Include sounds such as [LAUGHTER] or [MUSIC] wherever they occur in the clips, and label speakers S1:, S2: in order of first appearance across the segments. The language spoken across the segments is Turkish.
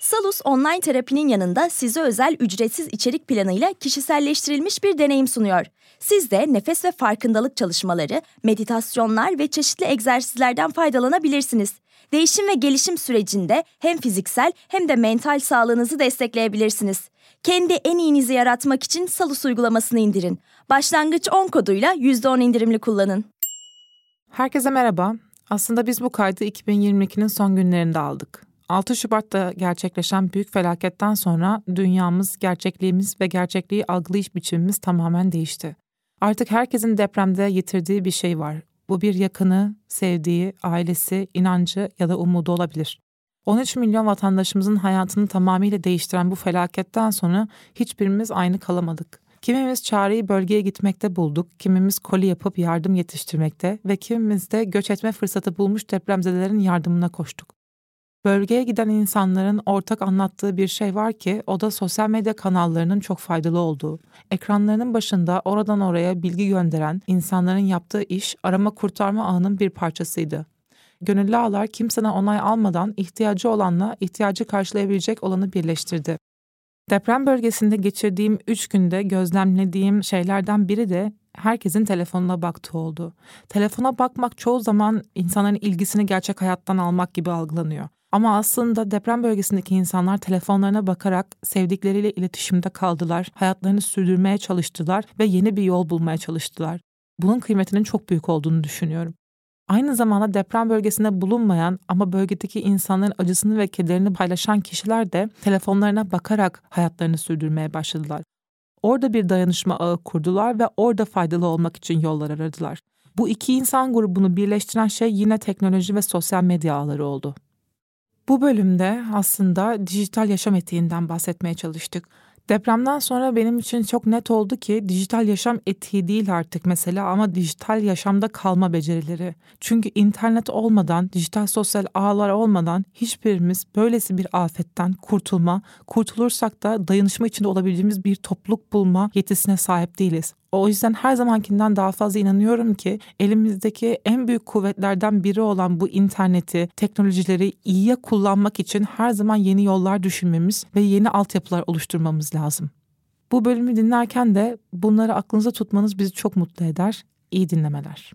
S1: Salus online terapinin yanında size özel ücretsiz içerik planıyla kişiselleştirilmiş bir deneyim sunuyor. Siz de nefes ve farkındalık çalışmaları, meditasyonlar ve çeşitli egzersizlerden faydalanabilirsiniz. Değişim ve gelişim sürecinde hem fiziksel hem de mental sağlığınızı destekleyebilirsiniz. Kendi en iyinizi yaratmak için Salus uygulamasını indirin. Başlangıç 10 koduyla %10 indirimli kullanın.
S2: Herkese merhaba. Aslında biz bu kaydı 2022'nin son günlerinde aldık. 6 Şubat'ta gerçekleşen büyük felaketten sonra dünyamız, gerçekliğimiz ve gerçekliği algılayış biçimimiz tamamen değişti. Artık herkesin depremde yitirdiği bir şey var. Bu bir yakını, sevdiği, ailesi, inancı ya da umudu olabilir. 13 milyon vatandaşımızın hayatını tamamıyla değiştiren bu felaketten sonra hiçbirimiz aynı kalamadık. Kimimiz çareyi bölgeye gitmekte bulduk, kimimiz koli yapıp yardım yetiştirmekte ve kimimiz de göç etme fırsatı bulmuş depremzedelerin yardımına koştuk. Bölgeye giden insanların ortak anlattığı bir şey var ki o da sosyal medya kanallarının çok faydalı olduğu. Ekranlarının başında oradan oraya bilgi gönderen insanların yaptığı iş arama kurtarma ağının bir parçasıydı. Gönüllü ağlar kimseden onay almadan ihtiyacı olanla ihtiyacı karşılayabilecek olanı birleştirdi. Deprem bölgesinde geçirdiğim üç günde gözlemlediğim şeylerden biri de herkesin telefonuna baktığı oldu. Telefona bakmak çoğu zaman insanların ilgisini gerçek hayattan almak gibi algılanıyor. Ama aslında deprem bölgesindeki insanlar telefonlarına bakarak sevdikleriyle iletişimde kaldılar, hayatlarını sürdürmeye çalıştılar ve yeni bir yol bulmaya çalıştılar. Bunun kıymetinin çok büyük olduğunu düşünüyorum. Aynı zamanda deprem bölgesinde bulunmayan ama bölgedeki insanların acısını ve kederini paylaşan kişiler de telefonlarına bakarak hayatlarını sürdürmeye başladılar. Orada bir dayanışma ağı kurdular ve orada faydalı olmak için yollar aradılar. Bu iki insan grubunu birleştiren şey yine teknoloji ve sosyal medya ağları oldu. Bu bölümde aslında dijital yaşam etiğinden bahsetmeye çalıştık. Depremden sonra benim için çok net oldu ki dijital yaşam etiği değil artık mesela ama dijital yaşamda kalma becerileri. Çünkü internet olmadan, dijital sosyal ağlar olmadan hiçbirimiz böylesi bir afetten kurtulma, kurtulursak da dayanışma içinde olabileceğimiz bir topluluk bulma yetisine sahip değiliz. O yüzden her zamankinden daha fazla inanıyorum ki elimizdeki en büyük kuvvetlerden biri olan bu interneti, teknolojileri iyiye kullanmak için her zaman yeni yollar düşünmemiz ve yeni altyapılar oluşturmamız lazım. Bu bölümü dinlerken de bunları aklınıza tutmanız bizi çok mutlu eder. İyi dinlemeler.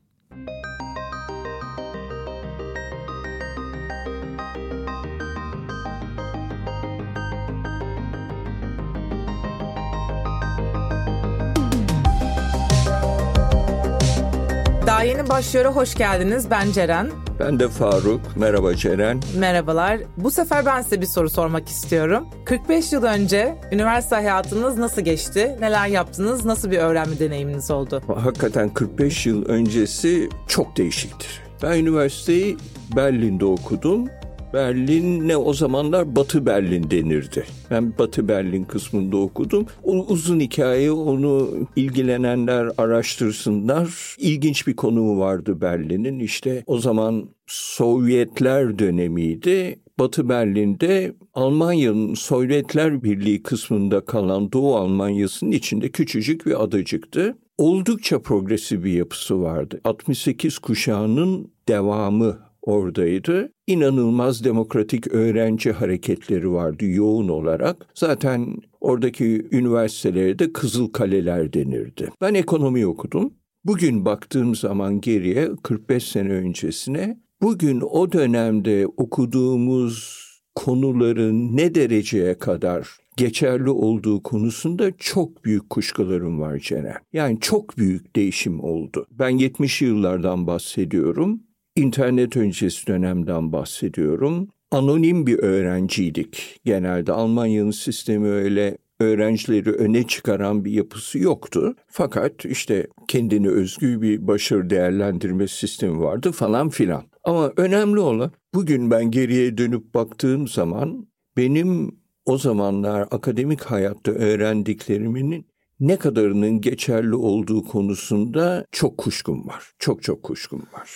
S2: Daha yeni başlıyor. Hoş geldiniz. Ben Ceren.
S3: Ben de Faruk. Merhaba Ceren.
S2: Merhabalar. Bu sefer ben size bir soru sormak istiyorum. 45 yıl önce üniversite hayatınız nasıl geçti? Neler yaptınız? Nasıl bir öğrenme deneyiminiz oldu?
S3: Hakikaten 45 yıl öncesi çok değişiktir. Ben üniversiteyi Berlin'de okudum. Berlin ne o zamanlar Batı Berlin denirdi. Ben Batı Berlin kısmında okudum. O uzun hikaye onu ilgilenenler araştırsınlar. İlginç bir konumu vardı Berlin'in. İşte o zaman Sovyetler dönemiydi. Batı Berlin'de Almanya'nın Sovyetler Birliği kısmında kalan Doğu Almanya'sının içinde küçücük bir adacıktı. Oldukça progresif bir yapısı vardı. 68 kuşağının devamı oradaydı. İnanılmaz demokratik öğrenci hareketleri vardı yoğun olarak. Zaten oradaki üniversitelere de Kızıl Kaleler denirdi. Ben ekonomi okudum. Bugün baktığım zaman geriye 45 sene öncesine bugün o dönemde okuduğumuz konuların ne dereceye kadar geçerli olduğu konusunda çok büyük kuşkularım var Ceren. Yani çok büyük değişim oldu. Ben 70 yıllardan bahsediyorum internet öncesi dönemden bahsediyorum. Anonim bir öğrenciydik genelde. Almanya'nın sistemi öyle öğrencileri öne çıkaran bir yapısı yoktu. Fakat işte kendini özgü bir başarı değerlendirme sistemi vardı falan filan. Ama önemli olan bugün ben geriye dönüp baktığım zaman benim o zamanlar akademik hayatta öğrendiklerimin ne kadarının geçerli olduğu konusunda çok kuşkum var. Çok çok kuşkum var.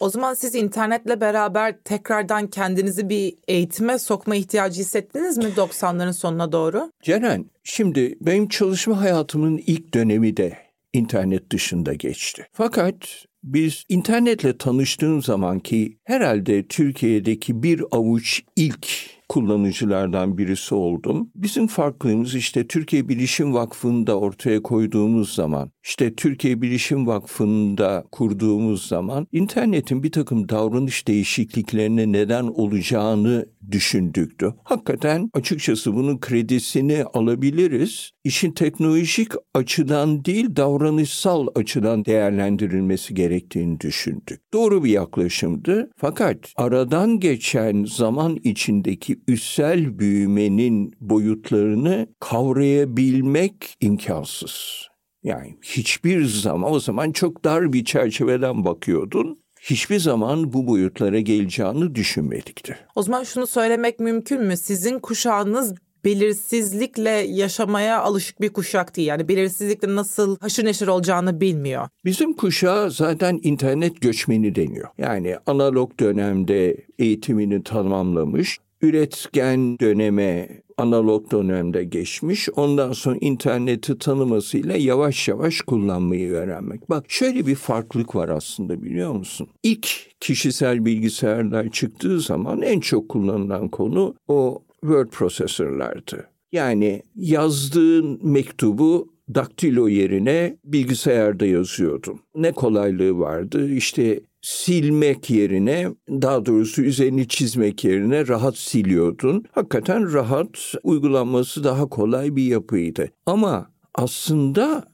S2: O zaman siz internetle beraber tekrardan kendinizi bir eğitime sokma ihtiyacı hissettiniz mi 90'ların sonuna doğru?
S3: Ceren, şimdi benim çalışma hayatımın ilk dönemi de internet dışında geçti. Fakat biz internetle tanıştığım zaman ki herhalde Türkiye'deki bir avuç ilk kullanıcılardan birisi oldum. Bizim farklılığımız işte Türkiye Bilişim Vakfı'nda ortaya koyduğumuz zaman, işte Türkiye Bilişim Vakfı'nda kurduğumuz zaman internetin bir takım davranış değişikliklerine neden olacağını düşündüktü. Hakikaten açıkçası bunun kredisini alabiliriz. İşin teknolojik açıdan değil davranışsal açıdan değerlendirilmesi gerektiğini düşündük. Doğru bir yaklaşımdı. Fakat aradan geçen zaman içindeki üssel büyümenin boyutlarını kavrayabilmek imkansız. Yani hiçbir zaman o zaman çok dar bir çerçeveden bakıyordun hiçbir zaman bu boyutlara geleceğini düşünmedikti.
S2: O zaman şunu söylemek mümkün mü? Sizin kuşağınız belirsizlikle yaşamaya alışık bir kuşak değil. Yani belirsizlikle nasıl haşır neşir olacağını bilmiyor.
S3: Bizim kuşağı zaten internet göçmeni deniyor. Yani analog dönemde eğitimini tamamlamış, üretken döneme analog dönemde geçmiş. Ondan sonra interneti tanımasıyla yavaş yavaş kullanmayı öğrenmek. Bak şöyle bir farklılık var aslında biliyor musun? İlk kişisel bilgisayarlar çıktığı zaman en çok kullanılan konu o word prosesörlerdi. Yani yazdığın mektubu daktilo yerine bilgisayarda yazıyordum. Ne kolaylığı vardı? İşte silmek yerine daha doğrusu üzerini çizmek yerine rahat siliyordun. Hakikaten rahat uygulanması daha kolay bir yapıydı. Ama aslında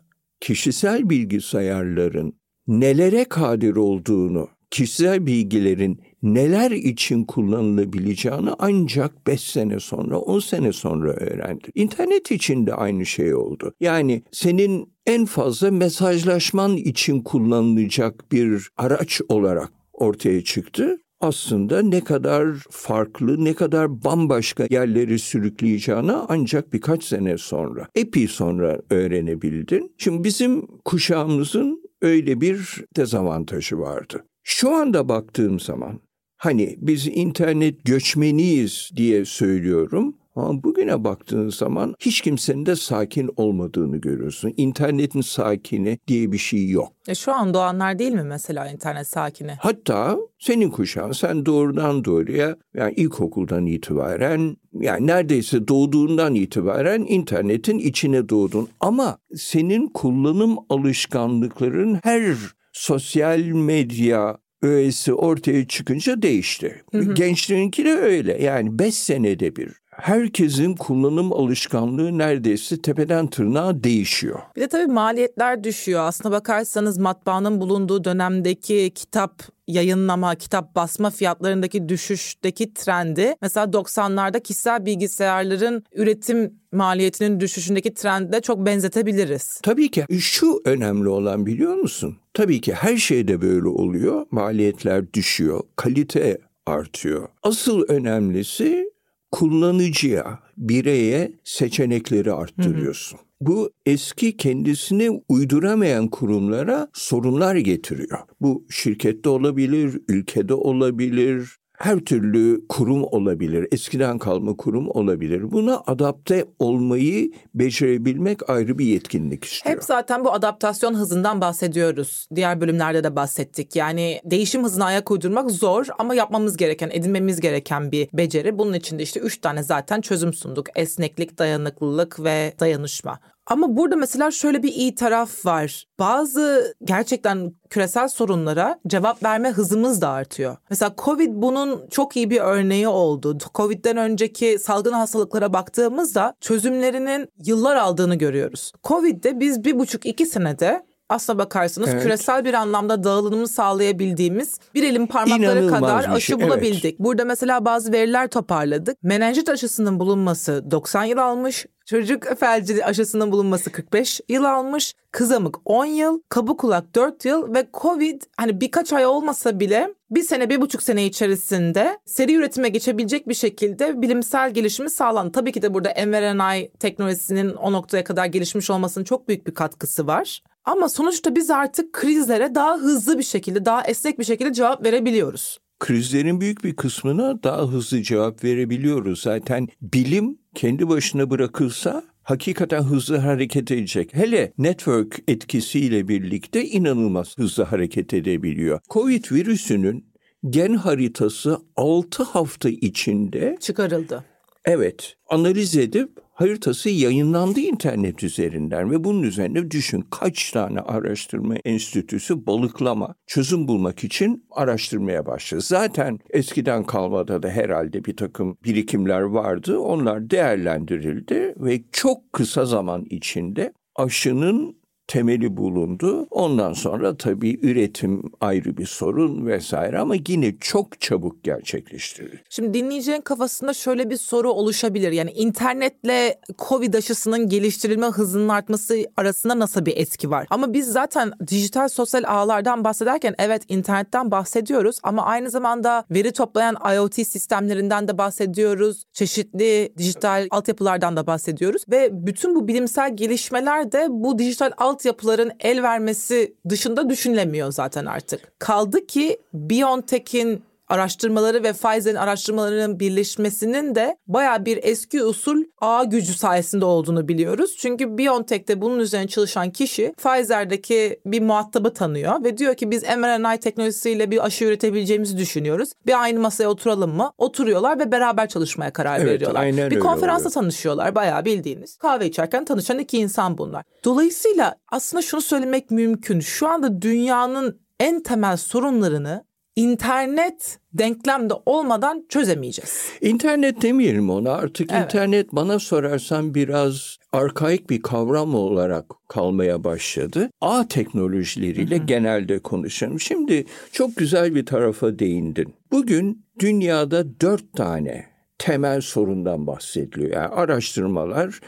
S3: kişisel bilgisayarların nelere kadir olduğunu, kişisel bilgilerin neler için kullanılabileceğini ancak 5 sene sonra, 10 sene sonra öğrendi. İnternet için de aynı şey oldu. Yani senin en fazla mesajlaşman için kullanılacak bir araç olarak ortaya çıktı aslında ne kadar farklı, ne kadar bambaşka yerleri sürükleyeceğini ancak birkaç sene sonra, epey sonra öğrenebildin. Şimdi bizim kuşağımızın öyle bir dezavantajı vardı. Şu anda baktığım zaman hani biz internet göçmeniyiz diye söylüyorum ama bugüne baktığın zaman hiç kimsenin de sakin olmadığını görüyorsun. İnternetin sakini diye bir şey yok.
S2: E şu an doğanlar değil mi mesela internet sakini?
S3: Hatta senin kuşağın sen doğrudan doğruya yani ilkokuldan itibaren yani neredeyse doğduğundan itibaren internetin içine doğdun. Ama senin kullanım alışkanlıkların her sosyal medya öğesi ortaya çıkınca değişti. Hı hı. Gençlerinki de öyle. Yani beş senede bir herkesin kullanım alışkanlığı neredeyse tepeden tırnağa değişiyor.
S2: Bir de tabii maliyetler düşüyor. Aslına bakarsanız matbaanın bulunduğu dönemdeki kitap yayınlama, kitap basma fiyatlarındaki düşüşteki trendi mesela 90'larda kişisel bilgisayarların üretim maliyetinin düşüşündeki trende çok benzetebiliriz.
S3: Tabii ki şu önemli olan biliyor musun? Tabii ki her şeyde böyle oluyor. Maliyetler düşüyor, kalite artıyor. Asıl önemlisi kullanıcıya, bireye seçenekleri arttırıyorsun. Hı hı. Bu eski kendisini uyduramayan kurumlara sorunlar getiriyor. Bu şirkette olabilir, ülkede olabilir, her türlü kurum olabilir, eskiden kalma kurum olabilir. Buna adapte olmayı becerebilmek ayrı bir yetkinlik istiyor.
S2: Hep zaten bu adaptasyon hızından bahsediyoruz. Diğer bölümlerde de bahsettik. Yani değişim hızına ayak uydurmak zor ama yapmamız gereken, edinmemiz gereken bir beceri. Bunun için de işte üç tane zaten çözüm sunduk. Esneklik, dayanıklılık ve dayanışma. Ama burada mesela şöyle bir iyi taraf var. Bazı gerçekten küresel sorunlara cevap verme hızımız da artıyor. Mesela Covid bunun çok iyi bir örneği oldu. Covid'den önceki salgın hastalıklara baktığımızda çözümlerinin yıllar aldığını görüyoruz. Covid'de biz bir buçuk iki senede aslına bakarsanız
S3: Evet.
S2: küresel bir anlamda dağılımını sağlayabildiğimiz bir elin parmakları
S3: İnanılmaz
S2: kadar
S3: bir
S2: aşı
S3: şey, evet.
S2: bulabildik. Burada mesela bazı veriler toparladık. Menenjit aşısının bulunması 90 yıl almış. Çocuk felci aşısının bulunması 45 yıl almış. Kızamık 10 yıl, kabuk kulak 4 yıl ve Covid hani birkaç ay olmasa bile bir sene, bir buçuk sene içerisinde seri üretime geçebilecek bir şekilde bilimsel gelişimi sağlandı. Tabii ki de burada mRNA teknolojisinin o noktaya kadar gelişmiş olmasının çok büyük bir katkısı var. Ama sonuçta biz artık krizlere daha hızlı bir şekilde, daha esnek bir şekilde cevap verebiliyoruz.
S3: Krizlerin büyük bir kısmına daha hızlı cevap verebiliyoruz. Zaten bilim kendi başına bırakılsa hakikaten hızlı hareket edecek. Hele network etkisiyle birlikte inanılmaz hızlı hareket edebiliyor. Covid virüsünün gen haritası 6 hafta içinde
S2: Çıkarıldı.
S3: Evet, analiz edip haritası yayınlandı internet üzerinden ve bunun üzerine düşün kaç tane araştırma enstitüsü balıklama çözüm bulmak için araştırmaya başladı. Zaten eskiden kalmada da herhalde bir takım birikimler vardı. Onlar değerlendirildi ve çok kısa zaman içinde aşının temeli bulundu. Ondan sonra tabii üretim ayrı bir sorun vesaire ama yine çok çabuk gerçekleştirildi.
S2: Şimdi dinleyeceğin kafasında şöyle bir soru oluşabilir. Yani internetle Covid aşısının geliştirilme hızının artması arasında nasıl bir etki var? Ama biz zaten dijital sosyal ağlardan bahsederken evet internetten bahsediyoruz ama aynı zamanda veri toplayan IoT sistemlerinden de bahsediyoruz. Çeşitli dijital altyapılardan da bahsediyoruz ve bütün bu bilimsel gelişmeler de bu dijital altyapıların el vermesi dışında düşünülemiyor zaten artık. Kaldı ki BioNTech'in araştırmaları ve Pfizer'in araştırmalarının birleşmesinin de baya bir eski usul ağ gücü sayesinde olduğunu biliyoruz. Çünkü BioNTech'te bunun üzerine çalışan kişi Pfizer'deki bir muhatabı tanıyor ve diyor ki biz mRNA teknolojisiyle bir aşı üretebileceğimizi düşünüyoruz. Bir aynı masaya oturalım mı? Oturuyorlar ve beraber çalışmaya karar
S3: Evet,
S2: veriyorlar.
S3: aynen
S2: bir konferansta
S3: oluyor.
S2: tanışıyorlar bayağı bildiğiniz. Kahve içerken tanışan iki insan bunlar. Dolayısıyla aslında şunu söylemek mümkün. Şu anda dünyanın en temel sorunlarını internet denklemde olmadan çözemeyeceğiz.
S3: İnternet demeyelim ona artık
S2: Evet.
S3: internet bana sorarsan biraz arkaik bir kavram olarak kalmaya başladı. Ağ teknolojileriyle genelde konuşalım. Şimdi çok güzel bir tarafa değindin. Bugün dünyada dört tane temel sorundan bahsediliyor. Yani araştırmalar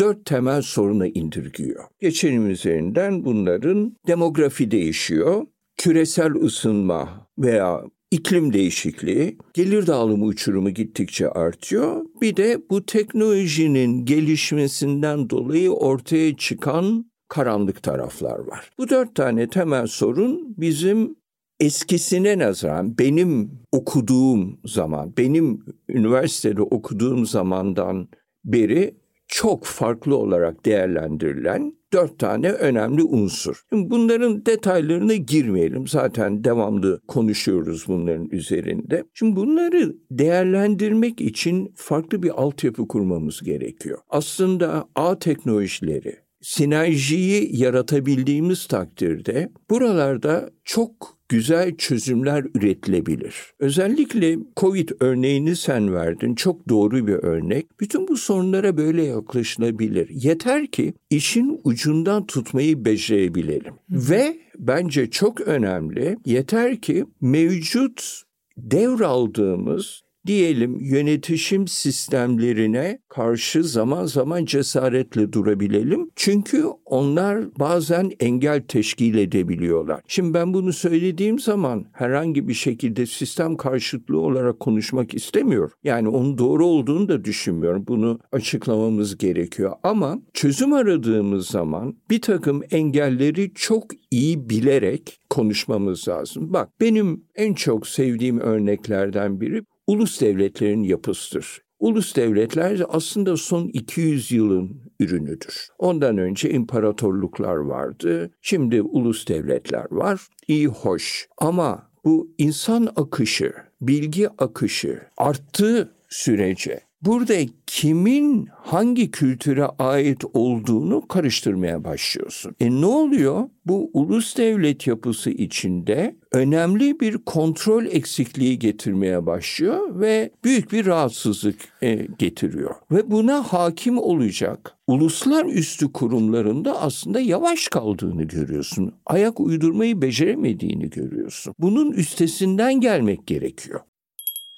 S3: dört temel soruna indirgiyor. Geçelim üzerinden bunların demografi değişiyor, küresel ısınma veya iklim değişikliği, gelir dağılımı uçurumu gittikçe artıyor. Bir de bu teknolojinin gelişmesinden dolayı ortaya çıkan karanlık taraflar var. Bu dört tane temel sorun bizim eskisine nazaran benim okuduğum zaman, benim üniversitede okuduğum zamandan beri çok farklı olarak değerlendirilen dört tane önemli unsur. Bunların detaylarına girmeyelim. Zaten devamlı konuşuyoruz bunların üzerinde. Şimdi bunları değerlendirmek için farklı bir altyapı kurmamız gerekiyor. Aslında ağ teknolojileri, sinerjiyi yaratabildiğimiz takdirde buralarda çok güzel çözümler üretilebilir. Özellikle Covid örneğini sen verdin. Çok doğru bir örnek. Bütün bu sorunlara böyle yaklaşılabilir. Yeter ki işin ucundan tutmayı becerebilelim. Ve bence çok önemli. Yeter ki mevcut devraldığımız diyelim yönetişim sistemlerine karşı zaman zaman cesaretle durabilelim. Çünkü onlar bazen engel teşkil edebiliyorlar. Şimdi ben bunu söylediğim zaman herhangi bir şekilde sistem karşıtlığı olarak konuşmak istemiyorum. Yani onun doğru olduğunu da düşünmüyorum. Bunu açıklamamız gerekiyor. Ama çözüm aradığımız zaman bir takım engelleri çok iyi bilerek konuşmamız lazım. Bak benim en çok sevdiğim örneklerden biri ulus devletlerin yapısıdır. Ulus devletler aslında son 200 yılın ürünüdür. Ondan önce imparatorluklar vardı. Şimdi ulus devletler var. İyi hoş. Ama bu insan akışı, bilgi akışı arttığı sürece Burada kimin hangi kültüre ait olduğunu karıştırmaya başlıyorsun. E ne oluyor? Bu ulus devlet yapısı içinde önemli bir kontrol eksikliği getirmeye başlıyor ve büyük bir rahatsızlık e, getiriyor. Ve buna hakim olacak uluslar üstü kurumlarında aslında yavaş kaldığını görüyorsun. Ayak uydurmayı beceremediğini görüyorsun. Bunun üstesinden gelmek gerekiyor.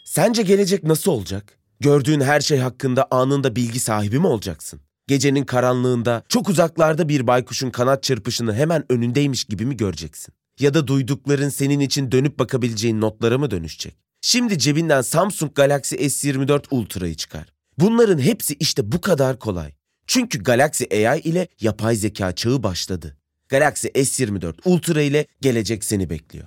S4: Sence gelecek nasıl olacak? Gördüğün her şey hakkında anında bilgi sahibi mi olacaksın? Gecenin karanlığında çok uzaklarda bir baykuşun kanat çırpışını hemen önündeymiş gibi mi göreceksin? Ya da duydukların senin için dönüp bakabileceğin notlara mı dönüşecek? Şimdi cebinden Samsung Galaxy S24 Ultra'yı çıkar. Bunların hepsi işte bu kadar kolay. Çünkü Galaxy AI ile yapay zeka çağı başladı. Galaxy S24 Ultra ile gelecek seni bekliyor.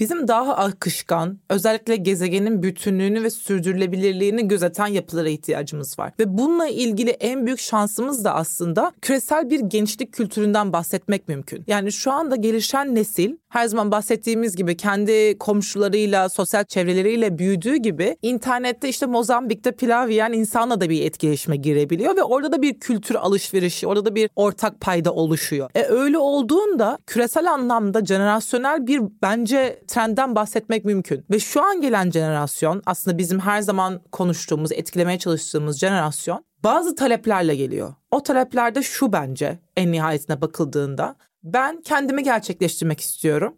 S2: Bizim daha akışkan, özellikle gezegenin bütünlüğünü ve sürdürülebilirliğini gözeten yapılara ihtiyacımız var. Ve bununla ilgili en büyük şansımız da aslında küresel bir gençlik kültüründen bahsetmek mümkün. Yani şu anda gelişen nesil her zaman bahsettiğimiz gibi kendi komşularıyla, sosyal çevreleriyle büyüdüğü gibi internette işte Mozambik'te pilav yiyen insanla da bir etkileşime girebiliyor ve orada da bir kültür alışverişi, orada da bir ortak payda oluşuyor. E öyle olduğunda küresel anlamda jenerasyonel bir bence trendden bahsetmek mümkün. Ve şu an gelen jenerasyon aslında bizim her zaman konuştuğumuz, etkilemeye çalıştığımız jenerasyon bazı taleplerle geliyor. O taleplerde şu bence en nihayetine bakıldığında ben kendimi gerçekleştirmek istiyorum.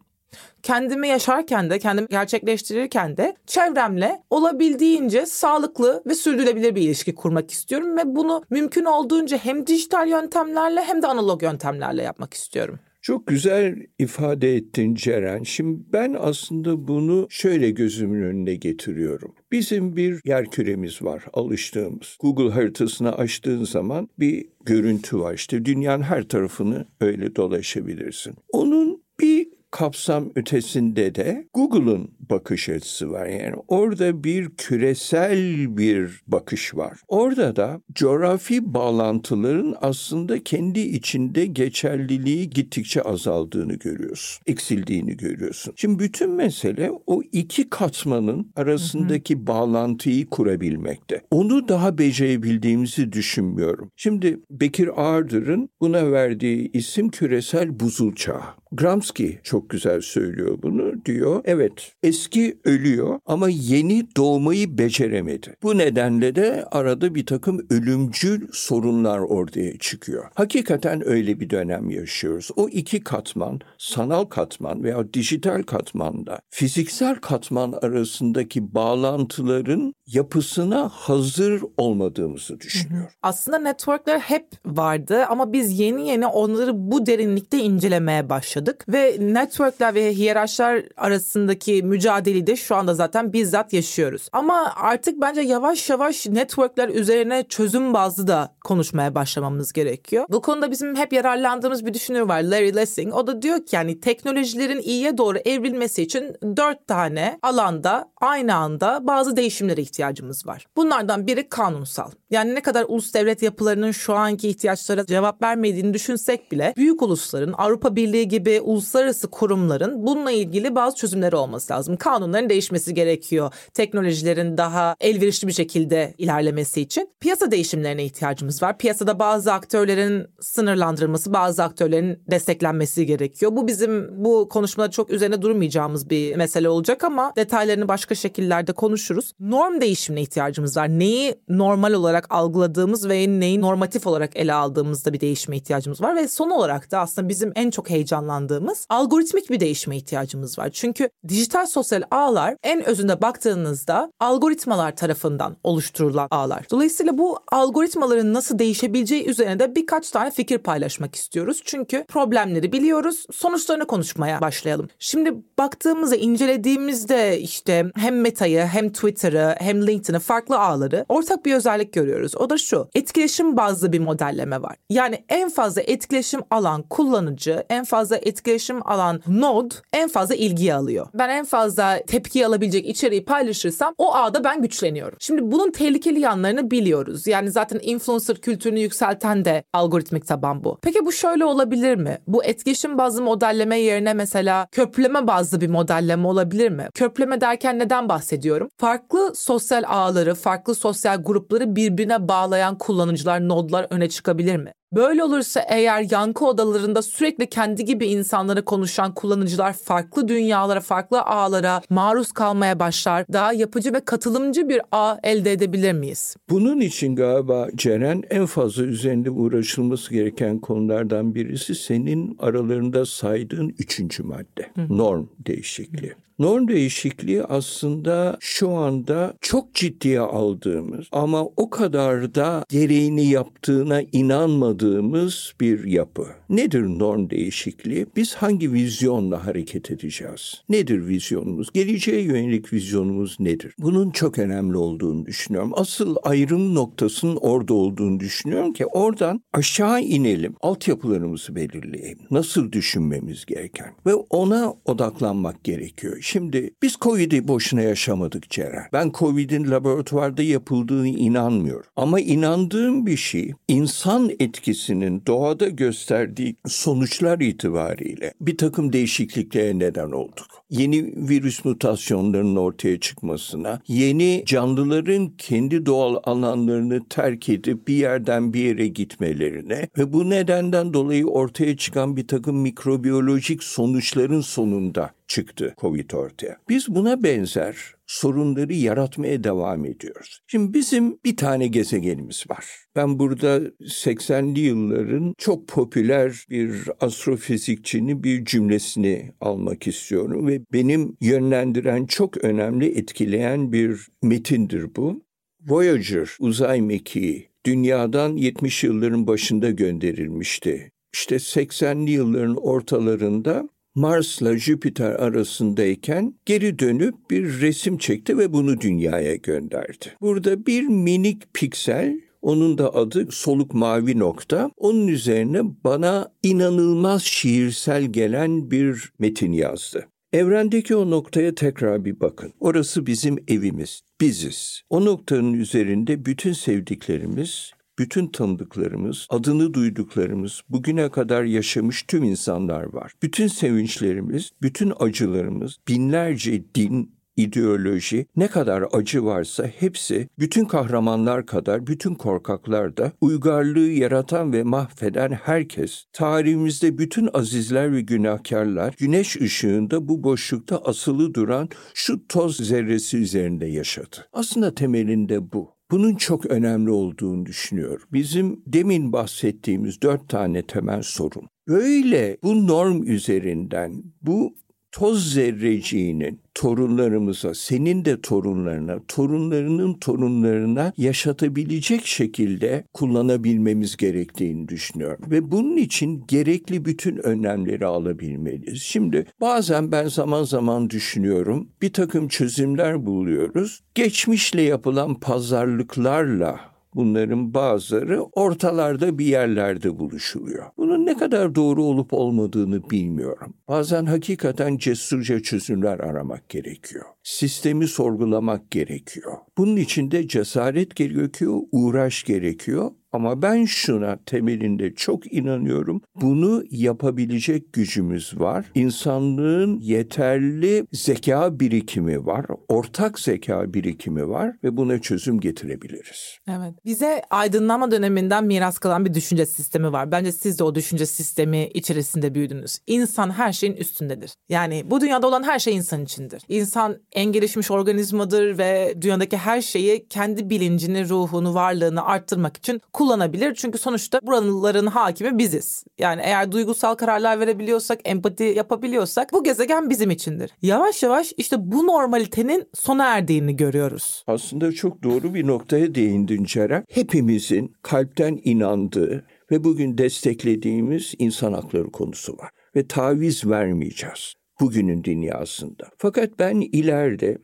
S2: Kendimi yaşarken de, kendimi gerçekleştirirken de çevremle olabildiğince sağlıklı ve sürdürülebilir bir ilişki kurmak istiyorum ve bunu mümkün olduğunca hem dijital yöntemlerle hem de analog yöntemlerle yapmak istiyorum.
S3: Çok güzel ifade ettin Ceren. Şimdi ben aslında bunu şöyle gözümün önüne getiriyorum. Bizim bir yer küremiz var alıştığımız. Google haritasını açtığın zaman bir görüntü var. İşte dünyanın her tarafını öyle dolaşabilirsin. Onun bir kapsam ötesinde de Google'un bakış açısı var. Yani orada bir küresel bir bakış var. Orada da coğrafi bağlantıların aslında kendi içinde geçerliliği gittikçe azaldığını görüyorsun. Eksildiğini görüyorsun. Şimdi bütün mesele o iki katmanın arasındaki hı hı. bağlantıyı kurabilmekte. Onu daha becerebildiğimizi düşünmüyorum. Şimdi Bekir Ardır'ın buna verdiği isim küresel buzul çağı. Gramsci çok güzel söylüyor bunu. Diyor evet eski ölüyor ama yeni doğmayı beceremedi. Bu nedenle de arada bir takım ölümcül sorunlar ortaya çıkıyor. Hakikaten öyle bir dönem yaşıyoruz. O iki katman, sanal katman veya dijital katmanda fiziksel katman arasındaki bağlantıların yapısına hazır olmadığımızı düşünüyor.
S2: Aslında networkler hep vardı ama biz yeni yeni onları bu derinlikte incelemeye başladık ve networkler ve hiyerarşiler arasındaki mücadeleyi de şu anda zaten bizzat yaşıyoruz. Ama artık bence yavaş yavaş networkler üzerine çözüm bazlı da konuşmaya başlamamız gerekiyor. Bu konuda bizim hep yararlandığımız bir düşünür var Larry Lessing. O da diyor ki yani teknolojilerin iyiye doğru evrilmesi için dört tane alanda aynı anda bazı değişimlere ihtiyacımız var. Bunlardan biri kanunsal. Yani ne kadar ulus devlet yapılarının şu anki ihtiyaçlara cevap vermediğini düşünsek bile büyük ulusların Avrupa Birliği gibi uluslararası kurumların bununla ilgili bazı çözümleri olması lazım. Kanunların değişmesi gerekiyor. Teknolojilerin daha elverişli bir şekilde ilerlemesi için. Piyasa değişimlerine ihtiyacımız var. Piyasada bazı aktörlerin sınırlandırılması, bazı aktörlerin desteklenmesi gerekiyor. Bu bizim bu konuşmada çok üzerine durmayacağımız bir mesele olacak ama detaylarını başka şekillerde konuşuruz. Norm değişimine ihtiyacımız var. Neyi normal olarak algıladığımız ve neyi normatif olarak ele aldığımızda bir değişime ihtiyacımız var ve son olarak da aslında bizim en çok heyecanlandığımız algoritmik bir değişime ihtiyacımız var. Çünkü dijital sosyal ağlar en özünde baktığınızda algoritmalar tarafından oluşturulan ağlar. Dolayısıyla bu algoritmaların nasıl değişebileceği üzerine de birkaç tane fikir paylaşmak istiyoruz. Çünkü problemleri biliyoruz. Sonuçlarını konuşmaya başlayalım. Şimdi baktığımızda, incelediğimizde işte hem Meta'yı hem Twitter'ı hem LinkedIn'i farklı ağları ortak bir özellik görüyoruz görüyoruz. O da şu. Etkileşim bazlı bir modelleme var. Yani en fazla etkileşim alan kullanıcı, en fazla etkileşim alan nod en fazla ilgiyi alıyor. Ben en fazla tepki alabilecek içeriği paylaşırsam o ağda ben güçleniyorum. Şimdi bunun tehlikeli yanlarını biliyoruz. Yani zaten influencer kültürünü yükselten de algoritmik taban bu. Peki bu şöyle olabilir mi? Bu etkileşim bazlı modelleme yerine mesela köprüleme bazlı bir modelleme olabilir mi? Köprüleme derken neden bahsediyorum? Farklı sosyal ağları, farklı sosyal grupları birbirine bağlayan kullanıcılar, nodlar öne çıkabilir mi? Böyle olursa eğer yankı odalarında sürekli kendi gibi insanlara konuşan kullanıcılar farklı dünyalara, farklı ağlara maruz kalmaya başlar. Daha yapıcı ve katılımcı bir ağ elde edebilir miyiz?
S3: Bunun için galiba Ceren en fazla üzerinde uğraşılması gereken konulardan birisi senin aralarında saydığın üçüncü madde. Norm değişikliği. Norm değişikliği aslında şu anda çok ciddiye aldığımız ama o kadar da gereğini yaptığına inanmadığımız bir yapı. Nedir norm değişikliği? Biz hangi vizyonla hareket edeceğiz? Nedir vizyonumuz? Geleceğe yönelik vizyonumuz nedir? Bunun çok önemli olduğunu düşünüyorum. Asıl ayrım noktasının orada olduğunu düşünüyorum ki oradan aşağı inelim. Altyapılarımızı belirleyelim. Nasıl düşünmemiz gereken ve ona odaklanmak gerekiyor. Şimdi biz Covid'i boşuna yaşamadık Ceren. Ben Covid'in laboratuvarda yapıldığını inanmıyorum. Ama inandığım bir şey insan etkisinin doğada gösterdiği sonuçlar itibariyle bir takım değişikliklere neden olduk. Yeni virüs mutasyonlarının ortaya çıkmasına, yeni canlıların kendi doğal alanlarını terk edip bir yerden bir yere gitmelerine ve bu nedenden dolayı ortaya çıkan bir takım mikrobiyolojik sonuçların sonunda çıktı Covid ortaya. Biz buna benzer sorunları yaratmaya devam ediyoruz. Şimdi bizim bir tane gezegenimiz var. Ben burada 80'li yılların çok popüler bir astrofizikçinin bir cümlesini almak istiyorum ve benim yönlendiren çok önemli etkileyen bir metindir bu. Voyager uzay mekiği dünyadan 70 yılların başında gönderilmişti. İşte 80'li yılların ortalarında Mars'la Jüpiter arasındayken geri dönüp bir resim çekti ve bunu dünyaya gönderdi. Burada bir minik piksel onun da adı soluk mavi nokta. Onun üzerine bana inanılmaz şiirsel gelen bir metin yazdı. Evrendeki o noktaya tekrar bir bakın. Orası bizim evimiz, biziz. O noktanın üzerinde bütün sevdiklerimiz, bütün tanıdıklarımız, adını duyduklarımız, bugüne kadar yaşamış tüm insanlar var. Bütün sevinçlerimiz, bütün acılarımız, binlerce din, ideoloji, ne kadar acı varsa hepsi bütün kahramanlar kadar bütün korkaklar da uygarlığı yaratan ve mahveden herkes, tarihimizde bütün azizler ve günahkarlar güneş ışığında bu boşlukta asılı duran şu toz zerresi üzerinde yaşadı. Aslında temelinde bu. Bunun çok önemli olduğunu düşünüyorum. Bizim demin bahsettiğimiz dört tane temel sorun. Böyle bu norm üzerinden bu toz zerreciğinin torunlarımıza, senin de torunlarına, torunlarının torunlarına yaşatabilecek şekilde kullanabilmemiz gerektiğini düşünüyorum. Ve bunun için gerekli bütün önlemleri alabilmeliyiz. Şimdi bazen ben zaman zaman düşünüyorum, bir takım çözümler buluyoruz. Geçmişle yapılan pazarlıklarla Bunların bazıları ortalarda bir yerlerde buluşuluyor. Bunun ne kadar doğru olup olmadığını bilmiyorum. Bazen hakikaten cesurca çözümler aramak gerekiyor. Sistemi sorgulamak gerekiyor. Bunun için de cesaret gerekiyor, uğraş gerekiyor ama ben şuna temelinde çok inanıyorum. Bunu yapabilecek gücümüz var. İnsanlığın yeterli zeka birikimi var. Ortak zeka birikimi var ve buna çözüm getirebiliriz.
S2: Evet. Bize aydınlanma döneminden miras kalan bir düşünce sistemi var. Bence siz de o düşünce sistemi içerisinde büyüdünüz. İnsan her şeyin üstündedir. Yani bu dünyada olan her şey insan içindir. İnsan en gelişmiş organizmadır ve dünyadaki her şeyi kendi bilincini, ruhunu, varlığını arttırmak için kullanabilir. Çünkü sonuçta buraların hakimi biziz. Yani eğer duygusal kararlar verebiliyorsak, empati yapabiliyorsak bu gezegen bizim içindir. Yavaş yavaş işte bu normalitenin sona erdiğini görüyoruz.
S3: Aslında çok doğru bir noktaya değindin Ceren. Hepimizin kalpten inandığı ve bugün desteklediğimiz insan hakları konusu var. Ve taviz vermeyeceğiz bugünün dünyasında. Fakat ben ileride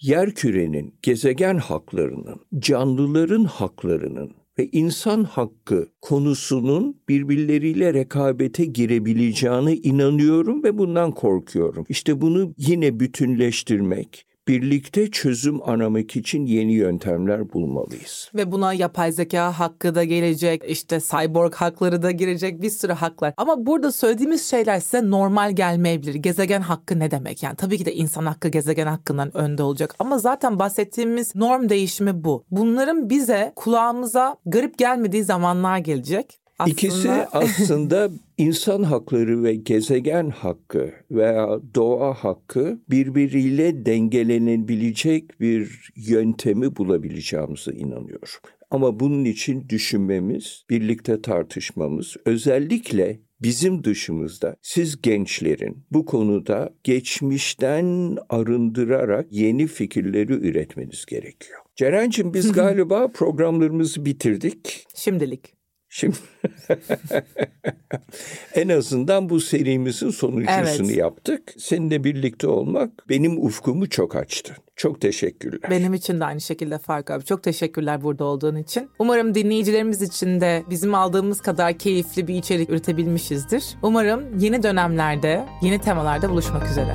S3: yer kürenin, gezegen haklarının, canlıların haklarının ve insan hakkı konusunun birbirleriyle rekabete girebileceğine inanıyorum ve bundan korkuyorum. İşte bunu yine bütünleştirmek, birlikte çözüm aramak için yeni yöntemler bulmalıyız.
S2: Ve buna yapay zeka hakkı da gelecek, işte cyborg hakları da girecek, bir sürü haklar. Ama burada söylediğimiz şeyler size normal gelmeyebilir. Gezegen hakkı ne demek? Yani tabii ki de insan hakkı gezegen hakkından önde olacak. Ama zaten bahsettiğimiz norm değişimi bu. Bunların bize kulağımıza garip gelmediği zamanlar gelecek.
S3: Aslında... İkisi aslında [LAUGHS] insan hakları ve gezegen hakkı veya doğa hakkı birbiriyle dengelenebilecek bir yöntemi bulabileceğimize inanıyorum. Ama bunun için düşünmemiz, birlikte tartışmamız, özellikle bizim dışımızda siz gençlerin bu konuda geçmişten arındırarak yeni fikirleri üretmeniz gerekiyor. Ceren'cim biz [LAUGHS] galiba programlarımızı bitirdik.
S2: Şimdilik.
S3: Şimdi [LAUGHS] en azından bu serimizin sonuncusunu evet. yaptık. Seninle birlikte olmak benim ufkumu çok açtı. Çok teşekkürler.
S2: Benim için de aynı şekilde Fark abi. Çok teşekkürler burada olduğun için. Umarım dinleyicilerimiz için de bizim aldığımız kadar keyifli bir içerik üretebilmişizdir. Umarım yeni dönemlerde, yeni temalarda buluşmak üzere.